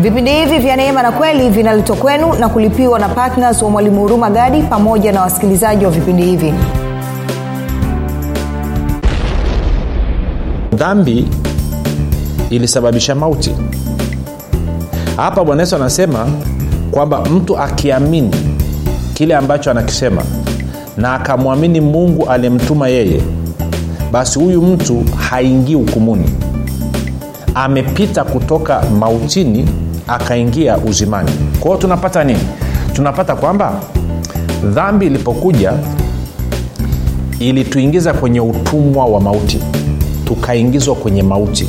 vipindi hivi vya neema na kweli vinaletwa kwenu na kulipiwa na ptns wa mwalimu huruma gadi pamoja na wasikilizaji wa vipindi hivi. Dhambi ilisababisha mauti. Hapa bwana yesu anasema kwamba mtu akiamini kile ambacho anakisema na akamwamini mungu aliyemtuma yeye basi huyu mtu haingii hukumuni. Amepita kutoka mautini akaingia uzimani. Kwao tunapata nini? Tunapata kwamba dhambi ilipokuja ilituingiza kwenye utumwa wa mauti. Tukaingizwa kwenye mauti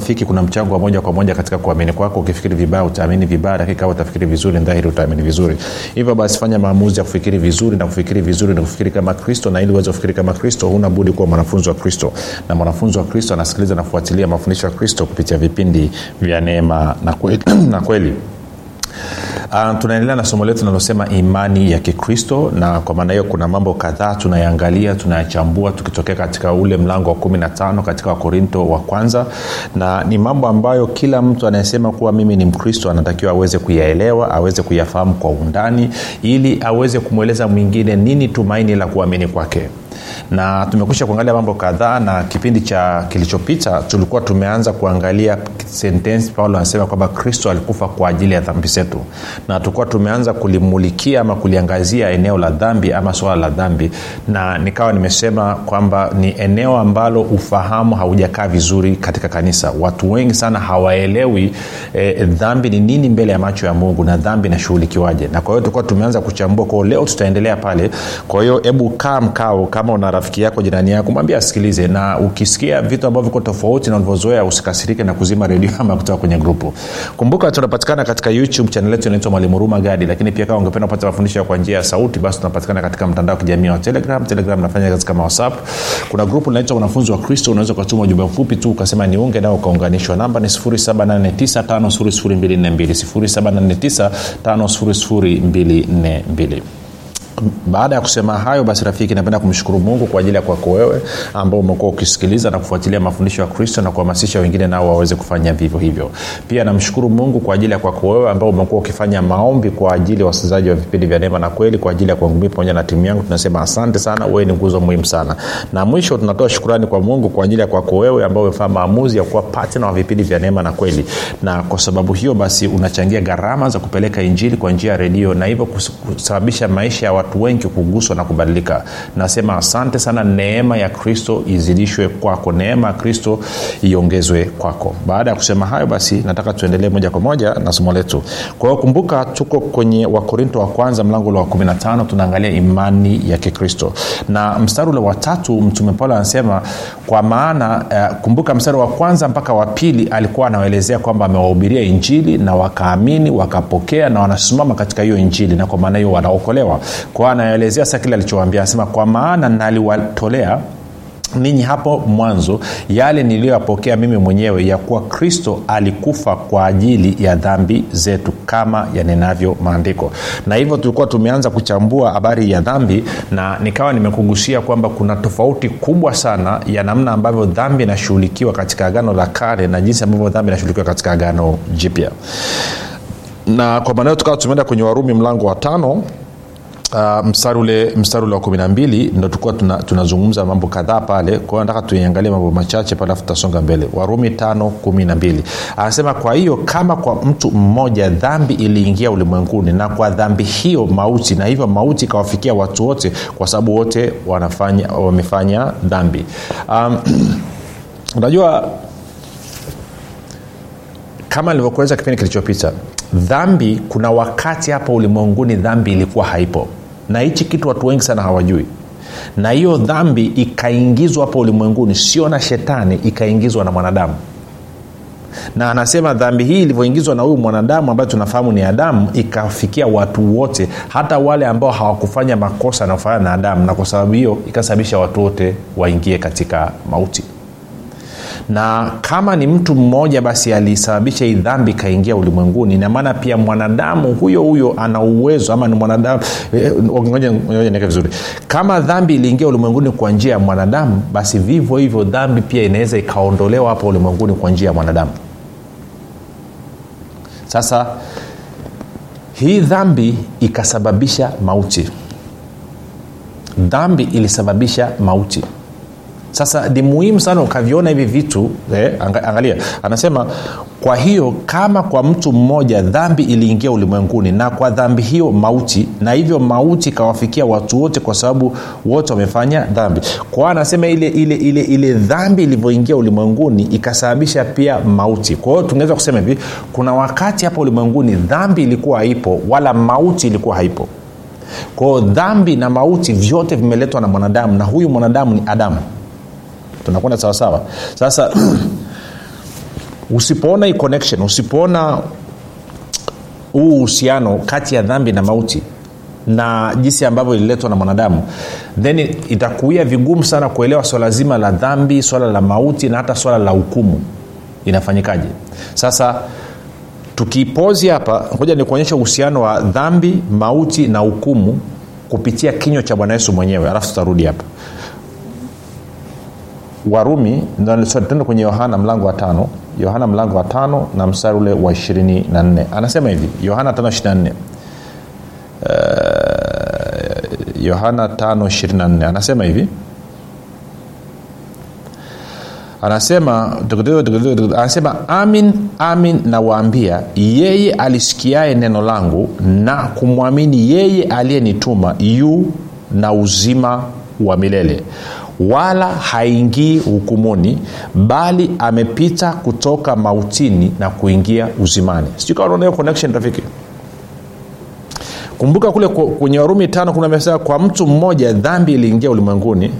rafiki kuna mchango wa moja kwa moja katika kuamini kwako. Ukifikiri vibaya utaamini vibaya lakini kama utafikiri vizuri dhahiri utaamini vizuri. Hivyo basi fanya maamuzi ya kufikiri vizuri na kufikiri vizuri na kufikiri kama kristo na ili uweze kufikiri kama kristo huna budi kuwa mwanafunzi wa kristo. Na mwanafunzi wa kristo anasikiliza na kufuatilia mafundisho ya kristo kupitia vipindi vya neema na kweli. Uh, tunaendelea na somo letu linalosema imani ya kikristo na kwa maana hiyo kuna mambo kadhaa tunayaangalia tunayachambua tukitokea katika ule mlango wa 15 katika wakorinto wa kwanza. Na ni mambo ambayo kila mtu anayesema kuwa mimi ni mkristo anatakiwa aweze kuyaelewa aweze kuyafahamu kwa undani ili aweze kumweleza mwingine nini tumaini la kuamini kwake na tumekwisha kuangalia mambo kadhaa na kipindi cha kilichopita tulikuwa tumeanza kuangalia sentensi paulo anasema kwamba kristo alikufa kwa ajili ya dhambi zetu. Na tulikuwa tumeanza kulimulikia ama kuliangazia eneo la dhambi ama swala la dhambi. Na nikawa nimesema kwamba ni eneo ambalo ufahamu haujakaa vizuri katika kanisa. Watu wengi sana hawaelewi e, dhambi ni nini mbele ya macho ya mungu na dhambi inashughulikiwaje. Na kwa hiyo tulikuwa tumeanza kuchambua kwao leo tutaendelea pale. Kwa hiyo hebu kaa mkao kama una rafiki yako jirani yako mwambie asikilize na ukisikia vitu ambavyo viko tofauti na ulivyozoea usikasirike na kuzima redio ama kutoka kwenye grupu. Kumbuka tunapatikana katika youtube chanel yetu inaitwa mwalimu ruma gadi lakini pia kama ungependa kupata mafundisho kwa njia ya sauti basi tunapatikana katika mtandao wa kijamii wa telegram. Telegram nafanya kazi kama whatsapp. Kuna grupu linaitwa wanafunzi wa kristo unaweza ukatuma ujumbe mfupi tu ukasema niunge nao ukaunganishwa. Namba ni 7895242 7895242 baada ya kusema hayo basi rafiki napenda kumshukuru mungu kwa ajili ya kwako wewe ambao umekuwa ukisikiliza na kufuatilia mafundisho ya kristo na kuhamasisha wengine nao waweze kufanya vivyo hivyo. Pia namshukuru mungu kwa ajili ya kwako wewe ambao umekuwa ukifanya maombi kwa ajili ya wasikilizaji wa vipindi vya neema na kweli kwa ajili ya kwangu pamoja na timu yangu. Tunasema asante sana wewe ni nguzo muhimu sana. Na mwisho tunatoa shukurani kwa mungu kwa ajili ya kwako wewe ambao umefanya maamuzi ya kuwa patna wa vipindi vya neema na kweli. Na kwa sababu hiyo basi unachangia gharama za kupeleka injili kwa njia ya redio na hivyo kusababisha maisha ya watu wengi kuguswa na kubadilika. Nasema asante sana neema ya kristo izidishwe kwako. Neema ya kristo iongezwe kwako. Baada ya kusema hayo basi nataka tuendelee moja kwa moja na somo letu. Kwa hiyo kumbuka tuko kwenye wakorinto wa kwanza mlango ule wa 15 tunaangalia imani ya kikristo. Na mstari ule watatu mtume paulo anasema kwa maana uh, kumbuka mstari wa kwanza mpaka wa pili alikuwa anawaelezea kwamba amewahubiria injili na wakaamini wakapokea na wanasimama katika hiyo injili na kwa maana hiyo wanaokolewa anaelezea sa kile alichoambia anasema kwa maana naliwatolea ninyi hapo mwanzo yale niliyoyapokea mimi mwenyewe ya kuwa kristo alikufa kwa ajili ya dhambi zetu kama yanenavyo maandiko. Na hivyo tulikuwa tumeanza kuchambua habari ya dhambi na nikawa nimekugusia kwamba kuna tofauti kubwa sana ya namna ambavyo dhambi inashughulikiwa katika agano la kale na jinsi ambavyo dhambi inashughulikiwa katika agano jipya. Na kwa maanao tukawa tumeenda kwenye warumi mlango wa tano Uh, mstari ule wa kumi na mbili ndo tukuwa tunazungumza tuna mambo kadhaa pale. Kwa hiyo nataka tuiangalie mambo machache pale alafu tutasonga mbele. Warumi tano kumi na mbili. Anasema kwa hiyo kama kwa mtu mmoja dhambi iliingia ulimwenguni na kwa dhambi hiyo mauti na hivyo mauti ikawafikia watu wote kwa sababu wote wanafanya wamefanya dhambi. Um, kama nilivyokueleza kipindi kilichopita dhambi kuna wakati hapa ulimwenguni dhambi ilikuwa haipo na hichi kitu watu wengi sana hawajui. Na hiyo dhambi ikaingizwa hapa ulimwenguni sio na shetani ikaingizwa na mwanadamu. Na anasema dhambi hii ilivyoingizwa na huyu mwanadamu ambayo tunafahamu ni adamu ikafikia watu wote hata wale ambao hawakufanya makosa yanayofanana na adamu. Na kwa sababu hiyo ikasababisha watu wote waingie katika mauti na kama ni mtu mmoja basi alisababisha hii dhambi ikaingia ulimwenguni. Inamaana pia mwanadamu huyo huyo ana uwezo ama ni mwanadamu eh, niweke vizuri. Kama dhambi iliingia ulimwenguni kwa njia ya mwanadamu basi vivyo hivyo dhambi pia inaweza ikaondolewa hapa ulimwenguni kwa njia ya mwanadamu. Sasa hii dhambi ikasababisha mauti. Dhambi ilisababisha mauti sasa ni muhimu sana ukaviona hivi vitu eh, angalia. Anasema kwa hiyo kama kwa mtu mmoja dhambi iliingia ulimwenguni na kwa dhambi hiyo mauti na hivyo mauti ikawafikia watu wote kwa sababu wote wamefanya dhambi. Kwao anasema ile ile ile ile dhambi ilivyoingia ulimwenguni ikasababisha pia mauti. Kwa hiyo tungeweza kusema hivi kuna wakati hapa ulimwenguni dhambi ilikuwa haipo wala mauti ilikuwa haipo. Kwao dhambi na mauti vyote vimeletwa na mwanadamu na huyu mwanadamu ni adamu tunakwenda sawasawa sasa usipoona hii connection usipoona huu uhusiano kati ya dhambi na mauti na jinsi ambavyo ililetwa na mwanadamu then itakuia vigumu sana kuelewa swala zima la dhambi swala la mauti na hata swala la hukumu. Inafanyikaje? Sasa tukipozi hapa ngoja nikuonyesha uhusiano wa dhambi mauti na hukumu kupitia kinywa cha bwana yesu mwenyewe alafu tutarudi hapa warumi tende kwenye yohana mlango wa tano. Yohana mlango wa tano na mstari ule wa ishirini na nne. Anasema hivi yohana tano ishiri na yohana tano ishirini na nne. Anasema hivi. Anasema anasema amin amin nawaambia yeye alisikiaye neno langu na kumwamini yeye aliyenituma yu na uzima wa milele wala haingii hukumuni bali amepita kutoka mautini na kuingia uzimani. Connection rafiki. Kumbuka kule kwenye warumi tano kuna kwa mtu mmoja dhambi iliingia ulimwenguni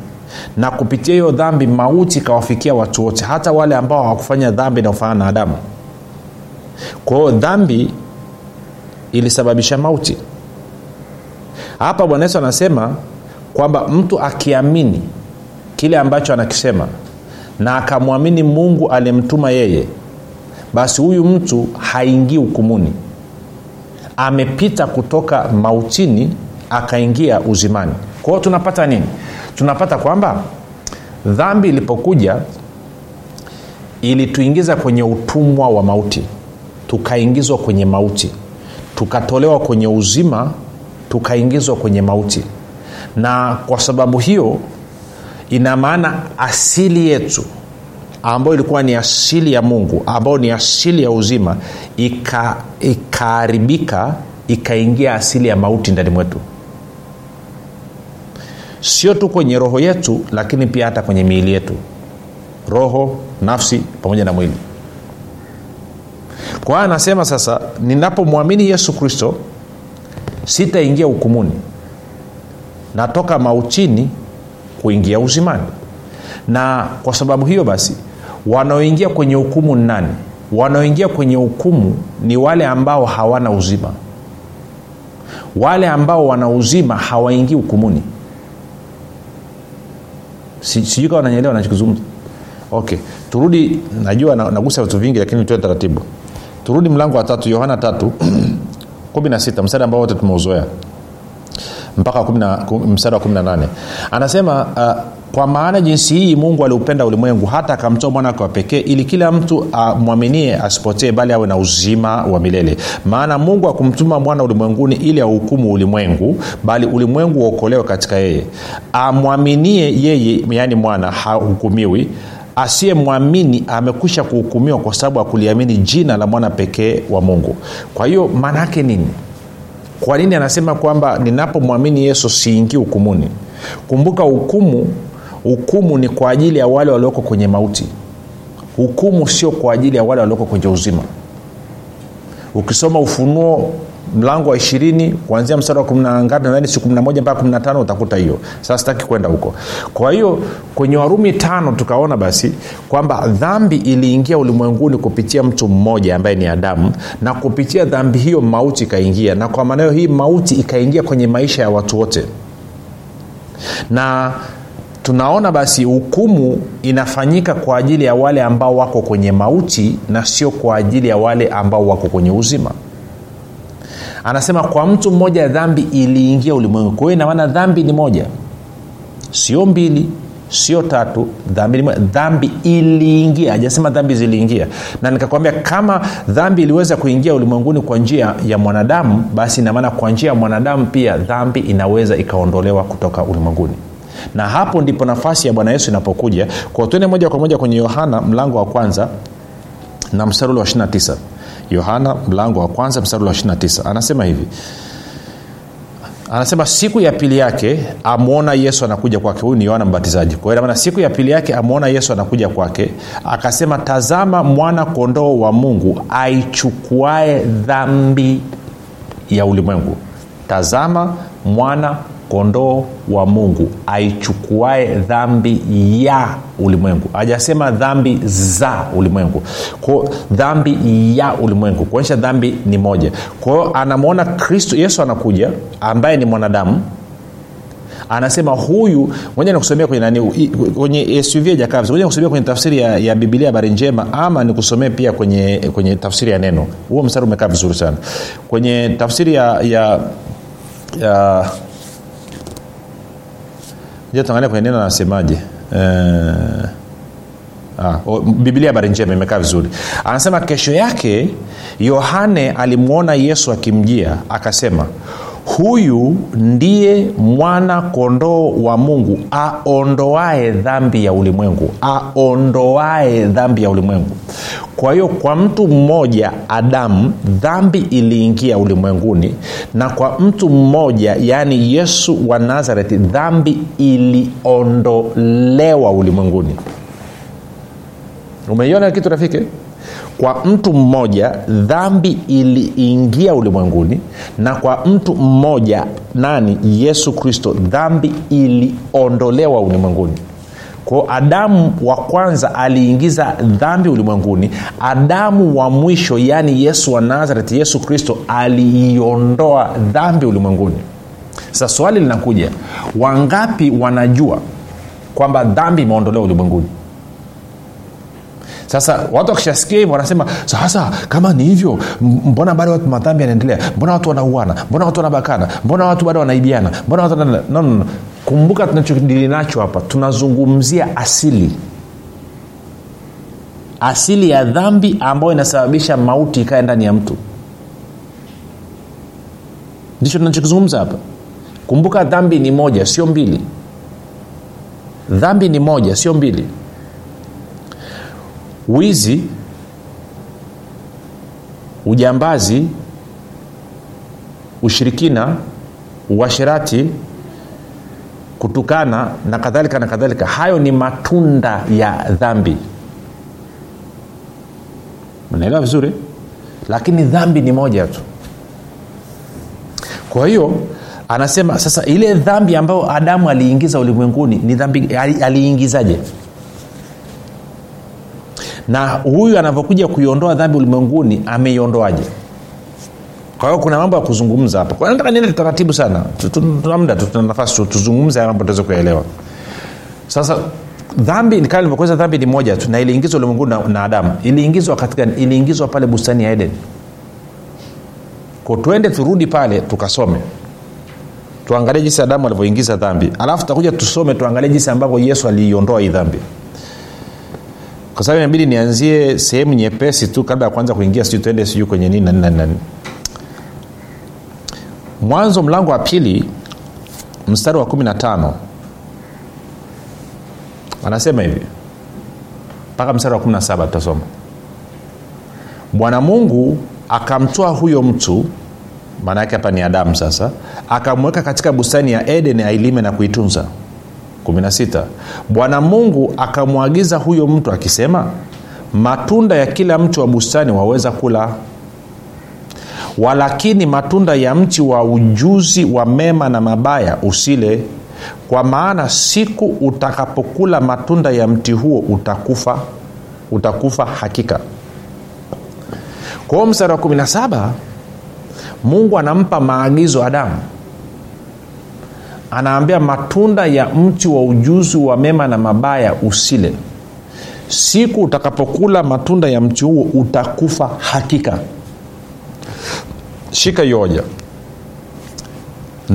na kupitia hiyo dhambi mauti ikawafikia watu wote hata wale ambao hawakufanya dhambi inayofanana na adamu. Kwa dhambi ilisababisha mauti. Hapa bwana yesu anasema kwamba mtu akiamini kile ambacho anakisema na akamwamini mungu aliyemtuma yeye basi huyu mtu haingii hukumuni. Amepita kutoka mautini akaingia uzimani. Kwa hiyo tunapata nini? Tunapata kwamba dhambi ilipokuja ilituingiza kwenye utumwa wa mauti tukaingizwa kwenye mauti tukatolewa kwenye uzima tukaingizwa kwenye mauti. Na kwa sababu hiyo ina maana asili yetu ambayo ilikuwa ni asili ya mungu ambayo ni asili ya uzima ikaharibika ika ikaingia asili ya mauti ndani mwetu. Sio tu kwenye roho yetu lakini pia hata kwenye miili yetu. Roho nafsi pamoja na mwili. Kwa hiyo anasema sasa ninapomwamini yesu kristo sitaingia hukumuni. Natoka mautini kuingia uzimani. Na kwa sababu hiyo basi wanaoingia kwenye hukumu ni nani? Wanaoingia kwenye hukumu ni wale ambao hawana uzima. Wale ambao wana uzima hawaingii hukumuni. Sijui kawa nanyelewa nachokizungumza okay turudi najua nagusa vitu vingi lakini tue taratibu. Turudi mlango wa tatu yohana tatu kumi na sita mstari ambao wote tumeuzoea mpaka mstari wa 18 anasema uh, kwa maana jinsi hii mungu aliupenda ulimwengu hata akamtoa mwana wake wa pekee ili kila mtu amwaminie asipotee bali awe na uzima wa milele. Maana mungu akumtuma mwana ulimwenguni ili ahukumu ulimwengu bali ulimwengu uokolewe katika yeye. Amwaminie yeye yaani mwana hahukumiwi. Asiyemwamini amekwisha kuhukumiwa kwa sababu akuliamini jina la mwana pekee wa mungu. Kwa hiyo maana yake nini kwa nini anasema kwamba ninapomwamini yesu siingii hukumuni? Kumbuka hukumu hukumu ni kwa ajili ya wale walioko kwenye mauti. Hukumu sio kwa ajili ya wale walioko kwenye uzima. Ukisoma ufunuo mlango wa ishirini kuanzia mstari wa kumnangapi nadhani si kumi na moja mpaka kumi na tano utakuta hiyo. Sasa sitaki kwenda huko. Kwa hiyo kwenye warumi tano tukaona basi kwamba dhambi iliingia ulimwenguni kupitia mtu mmoja ambaye ni adamu na kupitia dhambi hiyo mauti ikaingia na kwa maana hii mauti ikaingia kwenye maisha ya watu wote. Na tunaona basi hukumu inafanyika kwa ajili ya wale ambao wako kwenye mauti na sio kwa ajili ya wale ambao wako kwenye uzima anasema kwa mtu mmoja dhambi iliingia ulimwengu. Kwa hiyo inamaana dhambi ni moja sio mbili sio tatu dhambi ni moja. dhambi iliingia ajasema dhambi ziliingia. Na nikakwambia kama dhambi iliweza kuingia ulimwenguni kwa njia ya mwanadamu basi inamaana kwa njia ya mwanadamu pia dhambi inaweza ikaondolewa kutoka ulimwenguni. Na hapo ndipo nafasi ya bwana yesu inapokuja. Kwa twende moja kwa moja kwenye yohana mlango wa kwanza na mstari ule wa 29 yohana mlango wa kwanza mstari wa 29 anasema hivi. Anasema siku ya pili yake amwona yesu anakuja kwake. Huyu ni yohana mbatizaji. Kwa maana siku ya pili yake amwona yesu anakuja kwake akasema tazama mwana kondoo wa mungu aichukuae dhambi ya ulimwengu. Tazama mwana kondoo wa mungu aichukuae dhambi ya ulimwengu. Hajasema dhambi za ulimwengu. Ko dhambi ya ulimwengu kuonyesha dhambi ni moja. Kwa anamwona kristo yesu anakuja ambaye ni mwanadamu. Anasema huyu moja nikusomea kwenye nani kwenye suv jakaa moja nikusomea kwenye tafsiri ya, ya bibilia habari njema ama nikusomee pia kwenye kwenye tafsiri ya neno. Huo mstari umekaa vizuri sana. Kwenye tafsiri ya, ya, ya ja tuangalia kwenye neno anasemaje. Uh, Ah, biblia habari njema imekaa vizuri. Anasema kesho yake yohane alimwona yesu akimjia akasema huyu ndiye mwana kondoo wa mungu. Aondoae dhambi ya ulimwengu. Aondoae dhambi ya ulimwengu. Kwa hiyo kwa mtu mmoja adamu dhambi iliingia ulimwenguni na kwa mtu mmoja yaani yesu wa nazareti dhambi iliondolewa ulimwenguni. Umeiona kitu rafiki kwa mtu mmoja dhambi iliingia ulimwenguni na kwa mtu mmoja nani? Yesu kristo dhambi iliondolewa ulimwenguni. Kwao adamu wa kwanza aliingiza dhambi ulimwenguni. Adamu wa mwisho yaani yesu wa nazareti yesu kristo aliiondoa dhambi ulimwenguni. Sasa swali linakuja wangapi wanajua kwamba dhambi imeondolewa ulimwenguni sasa watu wakishasikia hivyo wanasema sasa kama ni hivyo mbona bado watu madhambi yanaendelea? Mbona watu wanauana? Mbona watu wanabakana? Mbona watu bado wanaibiana? Mbona watu no, no, no. kumbuka tunachodili nacho hapa tunazungumzia asili. Asili ya dhambi ambayo inasababisha mauti ikae ndani ya mtu. Ndicho tunachokizungumza hapa. Kumbuka dhambi ni moja sio mbili. Dhambi ni moja sio mbili wizi ujambazi ushirikina uasherati kutukana na kadhalika na kadhalika. Hayo ni matunda ya dhambi. Unaelewa vizuri? Lakini dhambi ni moja tu. Kwa hiyo anasema sasa ile dhambi ambayo adamu aliingiza ulimwenguni ni dhambi aliingizaje na huyu anavyokuja kuiondoa dhambi ulimwenguni ameiondoaje? Kwa hiyo kuna mambo ya kuzungumza hapa. Nataka niende taratibu sana. Tuna muda tuna nafasi tuzungumze haya mambo tuweze kuyaelewa sasa dhambi kama nilivyokueza dhambi ni moja tu na iliingizwa ulimwenguni na adamu. Iliingizwa katika iliingizwa pale bustani ya eden. Ko twende turudi pale tukasome. Tuangalie jinsi adamu alivyoingiza dhambi. Alafu tutakuja tusome tuangalie jinsi ambavyo yesu aliiondoa hii dhambi kwa sababu inabidi nianzie sehemu nyepesi tu kabla ya kwanza kuingia sijui tuende sijui kwenye nini na mwanzo mlango wa pili mstari wa kumi na tano. Anasema hivi mpaka mstari wa kumi na saba tutasoma. Bwana mungu akamtoa huyo mtu maana yake hapa ni adamu sasa akamweka katika bustani ya eden ailime na kuitunza 16 bwana mungu akamwagiza huyo mtu akisema matunda ya kila mtu wa bustani waweza kula. Walakini matunda ya mti wa ujuzi wa mema na mabaya usile. Kwa maana siku utakapokula matunda ya mti huo utakufa. Utakufa hakika. Kwa hiyo mstari wa 17 mungu anampa maagizo adamu anaambia matunda ya mti wa ujuzi wa mema na mabaya usile. Siku utakapokula matunda ya mti huo utakufa hakika. Shika hiyo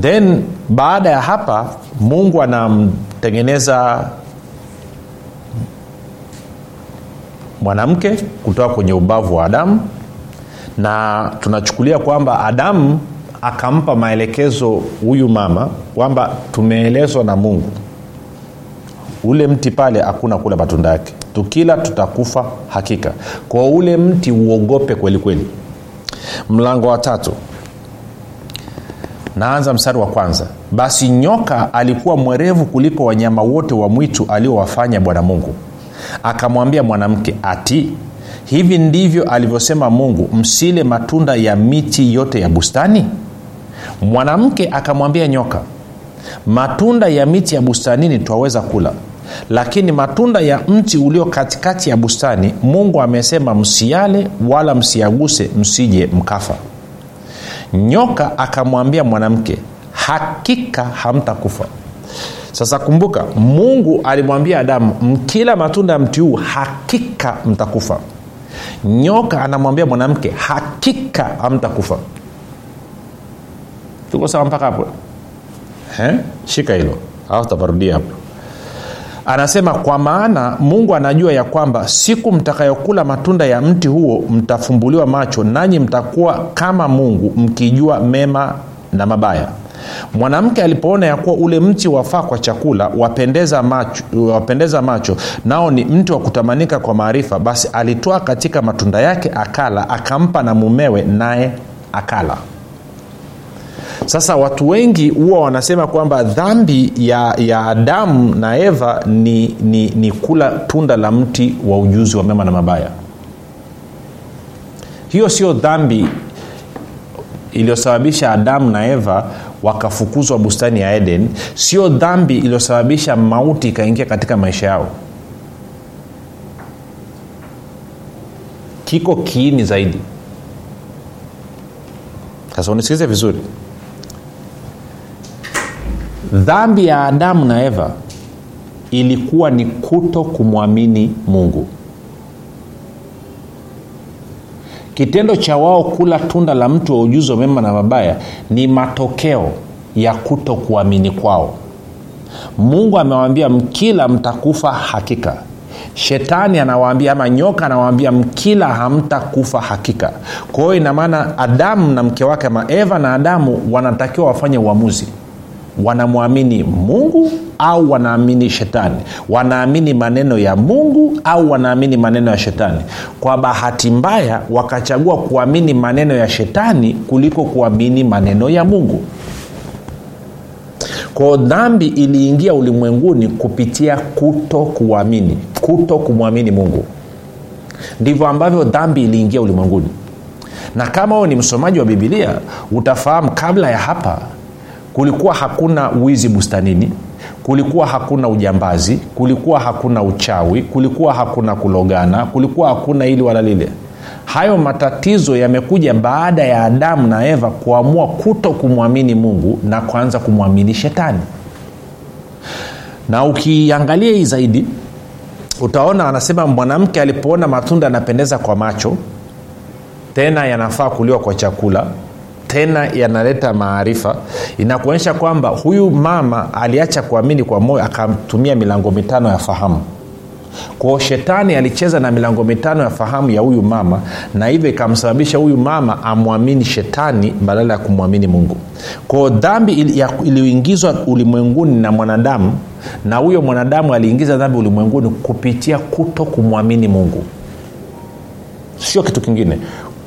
then baada ya hapa mungu anamtengeneza mwanamke kutoka kwenye ubavu wa adamu. Na tunachukulia kwamba adamu akampa maelekezo huyu mama kwamba tumeelezwa na mungu. Ule mti pale hakuna kula matunda yake. Tukila tutakufa hakika. Kwa ule mti uogope kweli kweli. Mlango wa tatu. Naanza mstari wa kwanza. Basi nyoka alikuwa mwerevu kuliko wanyama wote wa mwitu aliowafanya bwana mungu. Akamwambia mwanamke ati hivi ndivyo alivyosema mungu msile matunda ya miti yote ya bustani mwanamke akamwambia nyoka matunda ya miti ya bustanini twaweza kula lakini matunda ya mti ulio katikati ya bustani mungu amesema msiale wala msiaguse msije mkafa. Nyoka akamwambia mwanamke hakika hamtakufa. Sasa kumbuka mungu alimwambia adamu mkila matunda ya mti huu hakika mtakufa. Nyoka anamwambia mwanamke hakika hamtakufa tuko sawa mpaka hapo? He? shika hilo. Tutaparudia hapo. Anasema kwa maana mungu anajua ya kwamba siku mtakayokula matunda ya mti huo mtafumbuliwa macho nanyi mtakuwa kama mungu mkijua mema na mabaya. Mwanamke alipoona ya kuwa ule mti wafaa kwa chakula wapendeza macho, wapendeza macho nao ni mti wa kutamanika kwa maarifa basi alitoa katika matunda yake akala akampa na mumewe naye akala sasa watu wengi huwa wanasema kwamba dhambi ya, ya adamu na eva ni, ni, ni kula tunda la mti wa ujuzi wa mema na mabaya. Hiyo sio dhambi iliyosababisha adamu na eva wakafukuzwa bustani ya eden. Sio dhambi iliyosababisha mauti ikaingia katika maisha yao. Kiko kiini zaidi. Sasa unisikilize vizuri dhambi ya adamu na eva ilikuwa ni kuto kumwamini mungu. Kitendo cha wao kula tunda la mtu wa ujuzi wa mema na mabaya ni matokeo ya kuto kuamini kwao. Mungu amewaambia mkila mtakufa hakika. Shetani anawaambia ama nyoka anawaambia mkila hamtakufa hakika. Kwa hiyo inamaana adamu na mke wake ama eva na adamu wanatakiwa wafanye uamuzi wanamwamini mungu au wanaamini shetani? Wanaamini maneno ya mungu au wanaamini maneno ya shetani? Kwa bahati mbaya wakachagua kuamini maneno ya shetani kuliko kuamini maneno ya mungu. Kwao dhambi iliingia ulimwenguni kupitia kuto kuamini kuto kumwamini mungu. Ndivyo ambavyo dhambi iliingia ulimwenguni. Na kama huo ni msomaji wa bibilia utafahamu kabla ya hapa kulikuwa hakuna wizi bustanini kulikuwa hakuna ujambazi kulikuwa hakuna uchawi kulikuwa hakuna kulogana kulikuwa hakuna hili wala lile. Hayo matatizo yamekuja baada ya adamu na eva kuamua kuto kumwamini mungu na kuanza kumwamini shetani. Na ukiangalia hii zaidi utaona anasema mwanamke alipoona matunda yanapendeza kwa macho tena yanafaa kuliwa kwa chakula tena yanaleta maarifa. Inakuonyesha kwamba huyu mama aliacha kuamini kwa moyo akatumia milango mitano ya fahamu. Kwao shetani alicheza na milango mitano ya fahamu ya huyu mama na hivyo ikamsababisha huyu mama amwamini shetani badala ya kumwamini mungu. Kwao dhambi iliyoingizwa ulimwenguni na mwanadamu na huyo mwanadamu aliingiza dhambi ulimwenguni kupitia kuto kumwamini mungu. Sio kitu kingine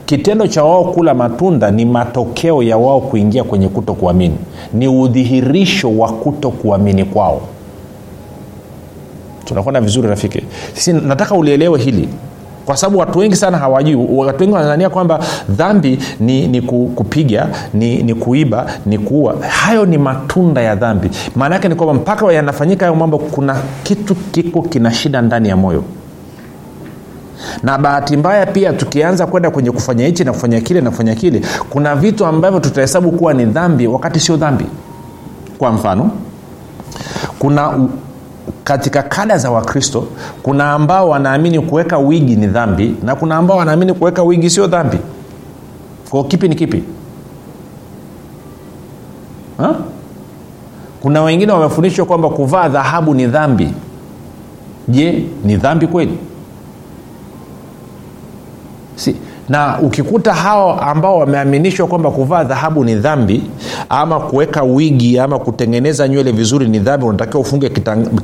kitendo cha wao kula matunda ni matokeo ya wao kuingia kwenye kuto kuamini ni udhihirisho wa kuto kuamini kwao. Tunakwenda vizuri rafiki. Sisi nataka ulielewe hili. Kwa sababu watu wengi sana hawajui. Watu wengi wanadhania kwamba dhambi ni, ni kupiga ni, ni kuiba ni kuua. Hayo ni matunda ya dhambi. Maana yake ni kwamba mpaka yanafanyika hayo mambo kuna kitu kiko kina shida ndani ya moyo na bahati mbaya pia tukianza kwenda kwenye kufanya hichi na kufanya kile na kufanya kile kuna vitu ambavyo tutahesabu kuwa ni dhambi wakati sio dhambi. Kwa mfano kuna katika kada za wakristo kuna ambao wanaamini kuweka wigi ni dhambi na kuna ambao wanaamini kuweka wigi sio dhambi. Kwao kipi ni kipi? Ha? kuna wengine wamefundishwa kwamba kuvaa dhahabu ni dhambi. Je ni dhambi kweli si na ukikuta hao ambao wameaminishwa kwamba kuvaa dhahabu ni dhambi ama kuweka wigi ama kutengeneza nywele vizuri ni dhambi unatakiwa ufunge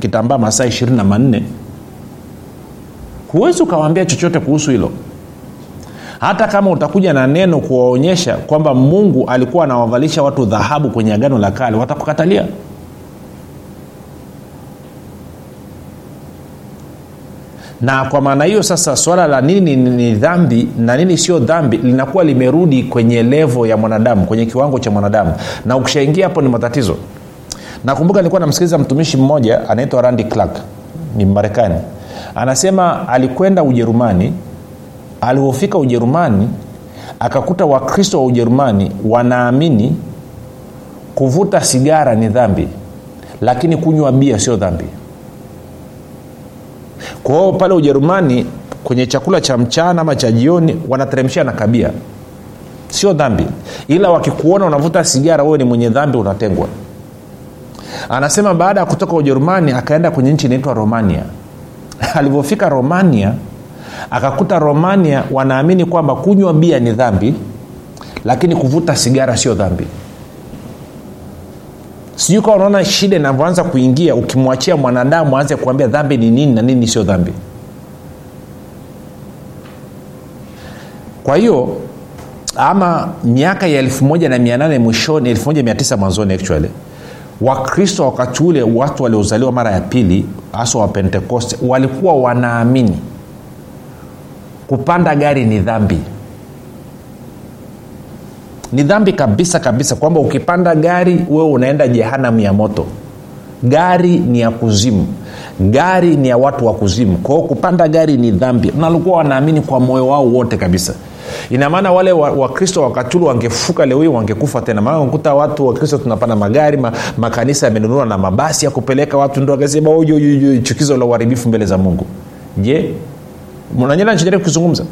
kitambaa masaa ishirini na manne. Huwezi ukawaambia chochote kuhusu hilo. Hata kama utakuja na neno kuwaonyesha kwamba mungu alikuwa anawavalisha watu dhahabu kwenye agano la kale watakukatalia na kwa maana hiyo sasa swala la nini ni, dhambi na nini sio dhambi linakuwa limerudi kwenye levo ya mwanadamu kwenye kiwango cha mwanadamu. Na ukishaingia hapo ni matatizo. Nakumbuka nilikuwa namsikiliza mtumishi mmoja anaitwa randi clark ni marekani. Anasema alikwenda ujerumani alivyofika ujerumani akakuta wakristo wa ujerumani wanaamini kuvuta sigara ni dhambi lakini kunywa bia sio dhambi kwa hiyo pale ujerumani kwenye chakula cha mchana ama cha jioni wanateremshia na kabia. Sio dhambi. Ila wakikuona unavuta sigara wewe ni mwenye dhambi unatengwa. Anasema baada ya kutoka ujerumani akaenda kwenye nchi inaitwa romania. Alivyofika romania akakuta romania wanaamini kwamba kunywa bia ni dhambi lakini kuvuta sigara sio dhambi sijui kawa unaona shida inavyoanza kuingia ukimwachia mwanadamu aanze kuambia dhambi ni nini na nini sio dhambi. Kwa hiyo ama miaka ya 18 mwishoni 19 mwanzoni actually wakristo wakati ule watu waliozaliwa mara ya pili hasa wapentekoste walikuwa wanaamini kupanda gari ni dhambi ni dhambi kabisa kabisa kwamba ukipanda gari wewe unaenda jehanamu ya moto. Gari ni ya kuzimu. Gari ni ya watu wa kuzimu. Kwao kupanda gari ni dhambi. Nalikuwa wanaamini kwa moyo wao wote kabisa. Ina maana wale wakristo wa wakati wangefuka leo hii wangekufa tena. Maana unakuta watu wakristo tunapanda magari ma, makanisa yamenunua na mabasi ya kupeleka watu ndo akasema chukizo la uharibifu mbele za mungu. Je mnanyela nachojaribu kuzungumza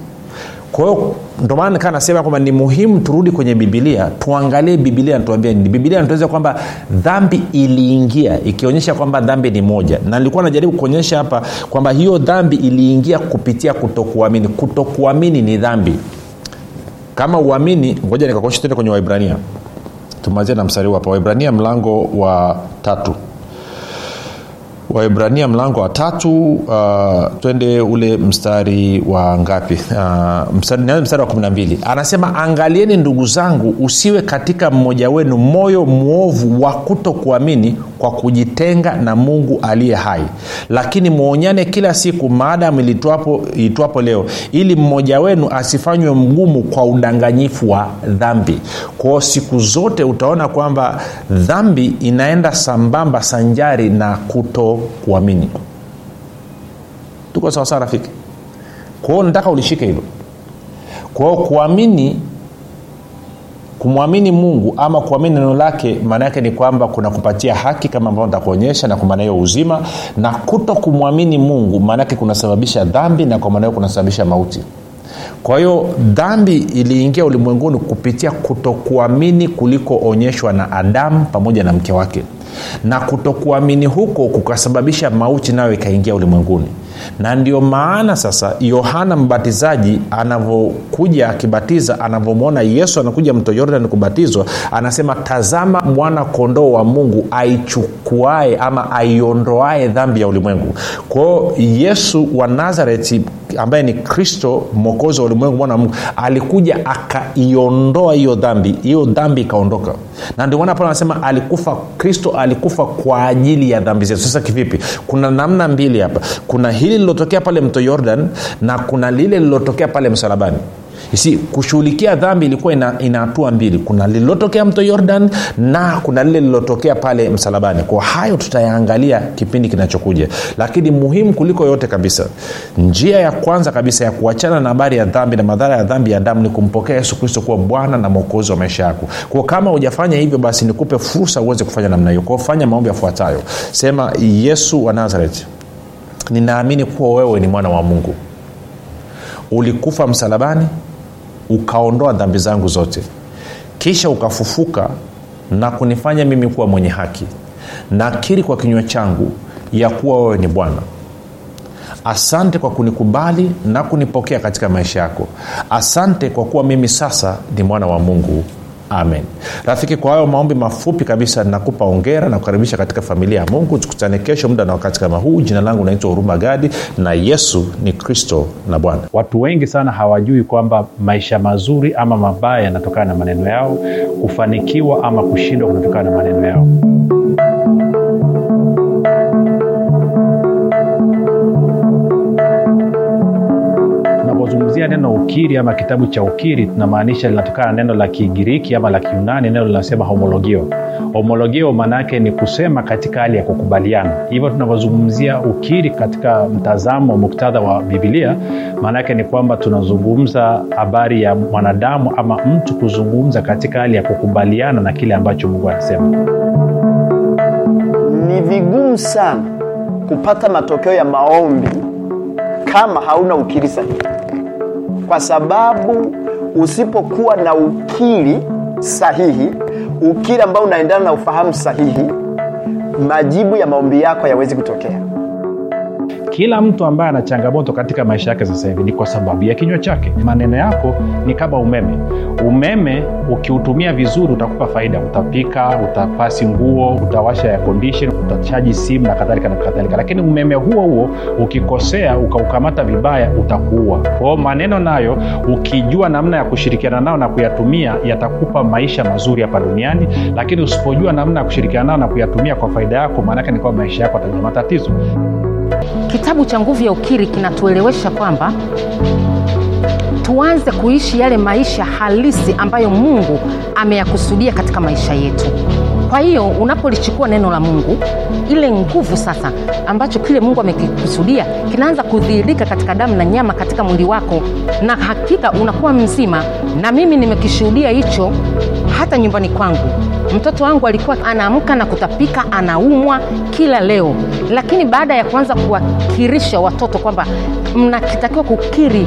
kwa hiyo ndio maana nikaa nasema kwamba ni muhimu turudi kwenye bibilia tuangalie bibilia natuambia nini. Bibilia natueleza kwamba dhambi iliingia ikionyesha kwamba dhambi ni moja. Na nilikuwa najaribu kuonyesha hapa kwamba hiyo dhambi iliingia kupitia kutokuamini. Kutokuamini ni dhambi. Kama uamini ngoja nikakuonyesha tende kwenye waibrania. Tumalizie na mstari huu waibrania mlango wa tatu waibrania mlango wa tatu. Uh, twende ule mstari wa ngapi? Uh, mstari, mstari wa kumi na mbili. Anasema angalieni ndugu zangu usiwe katika mmoja wenu moyo mwovu wa kuto kuamini kwa kujitenga na mungu aliye hai. Lakini mwonyane kila siku maadamu ilitwapo leo ili mmoja wenu asifanywe mgumu kwa udanganyifu wa dhambi. Kwao siku zote utaona kwamba dhambi inaenda sambamba sanjari na kuto kuamini tuko sawasawa rafiki? Kwao nataka ulishike hilo. Kwao kuamini kumwamini mungu ama kuamini neno lake maana yake ni kwamba kuna kupatia haki kama ambavyo nitakuonyesha na kwa maana hiyo uzima na kuto kumwamini mungu maana yake kunasababisha dhambi na kwa maana hiyo kunasababisha mauti. Kwa hiyo dhambi iliingia ulimwenguni kupitia kutokuamini kulikoonyeshwa na adamu pamoja na mke wake. Na kutokuamini huko kukasababisha mauti nayo ikaingia ulimwenguni na ndio maana sasa yohana mbatizaji anavyokuja akibatiza anavyomwona yesu anakuja mto yordan kubatizwa anasema tazama mwana kondoo wa mungu aichukuae ama aiondoae dhambi ya ulimwengu. Kwao yesu wa nazareti ambaye ni kristo mwokozi wa ulimwengu mwana wa mungu alikuja akaiondoa hiyo dhambi hiyo dhambi ikaondoka. Na ndio maana pale anasema alikufa kristo alikufa kwa ajili ya dhambi zetu. Sasa kivipi? Kuna namna mbili hapa. Kuna hili hili lilotokea pale mto yordan na kuna lile lilotokea pale msalabani. Si kushughulikia dhambi ilikuwa ina, ina hatua mbili. Kuna lililotokea mto yordan na kuna lile lililotokea pale msalabani. Kwa hayo tutayaangalia kipindi kinachokuja. Lakini muhimu kuliko yote kabisa njia ya kwanza kabisa ya kuachana na habari ya dhambi na madhara ya dhambi ya damu ni kumpokea yesu kristo kuwa bwana na mwokozi wa maisha yako. Kwa kama hujafanya hivyo basi nikupe fursa uweze kufanya namna hiyo. Kwao fanya maombi yafuatayo. Sema yesu wa nazareti ninaamini kuwa wewe ni mwana wa mungu. Ulikufa msalabani ukaondoa dhambi zangu zote. Kisha ukafufuka na kunifanya mimi kuwa mwenye haki. Nakiri kwa kinywa changu ya kuwa wewe ni bwana. Asante kwa kunikubali na kunipokea katika maisha yako. Asante kwa kuwa mimi sasa ni mwana wa mungu amen. Rafiki kwa hayo maombi mafupi kabisa nakupa ongera na kukaribisha katika familia ya mungu. Tukutane kesho muda na wakati kama huu. Jina langu naitwa huruma gadi na yesu ni kristo na bwana. Watu wengi sana hawajui kwamba maisha mazuri ama mabaya yanatokana na maneno yao kufanikiwa ama kushindwa kunatokana na maneno yao tunapozungumzia neno ukiri ama kitabu cha ukiri tunamaanisha linatokana na neno la kigiriki ama la kiunani neno linasema homologio. Homologio maana yake ni kusema katika hali ya kukubaliana. Hivyo tunavyozungumzia ukiri katika mtazamo muktadha wa bibilia maana yake ni kwamba tunazungumza habari ya mwanadamu ama mtu kuzungumza katika hali ya kukubaliana na kile ambacho mungu anasema. Ni vigumu sana kupata matokeo ya maombi kama hauna ukiri sahihi kwa sababu usipokuwa na ukili sahihi ukili ambao unaendana na ufahamu sahihi majibu ya maombi yako hayawezi kutokea kila mtu ambaye ana changamoto katika maisha yake sasa hivi ni kwa sababu ya kinywa chake. Maneno yako ni kama umeme. Umeme ukiutumia vizuri utakupa faida. Utapika utapasi nguo utawasha ya condition utachaji simu na kadhalika na kadhalika. Lakini umeme huo huo ukikosea ukaukamata vibaya utakuua. Kwao maneno nayo ukijua namna ya kushirikiana nao na kuyatumia yatakupa maisha mazuri hapa duniani. Lakini usipojua namna ya kushirikiana nao na kuyatumia kwa faida yako maanake ni kwamba maisha yako atajua matatizo kitabu cha nguvu ya ukiri kinatuelewesha kwamba tuanze kuishi yale maisha halisi ambayo mungu ameyakusudia katika maisha yetu kwa hiyo unapolichukua neno la mungu ile nguvu sasa ambacho kile mungu amekikusudia kinaanza kudhihirika katika damu na nyama katika mwili wako na hakika unakuwa mzima. Na mimi nimekishuhudia hicho hata nyumbani kwangu. Mtoto wangu alikuwa anaamka na kutapika anaumwa kila leo. Lakini baada ya kuanza kuwakirisha watoto kwamba mnakitakiwa kukiri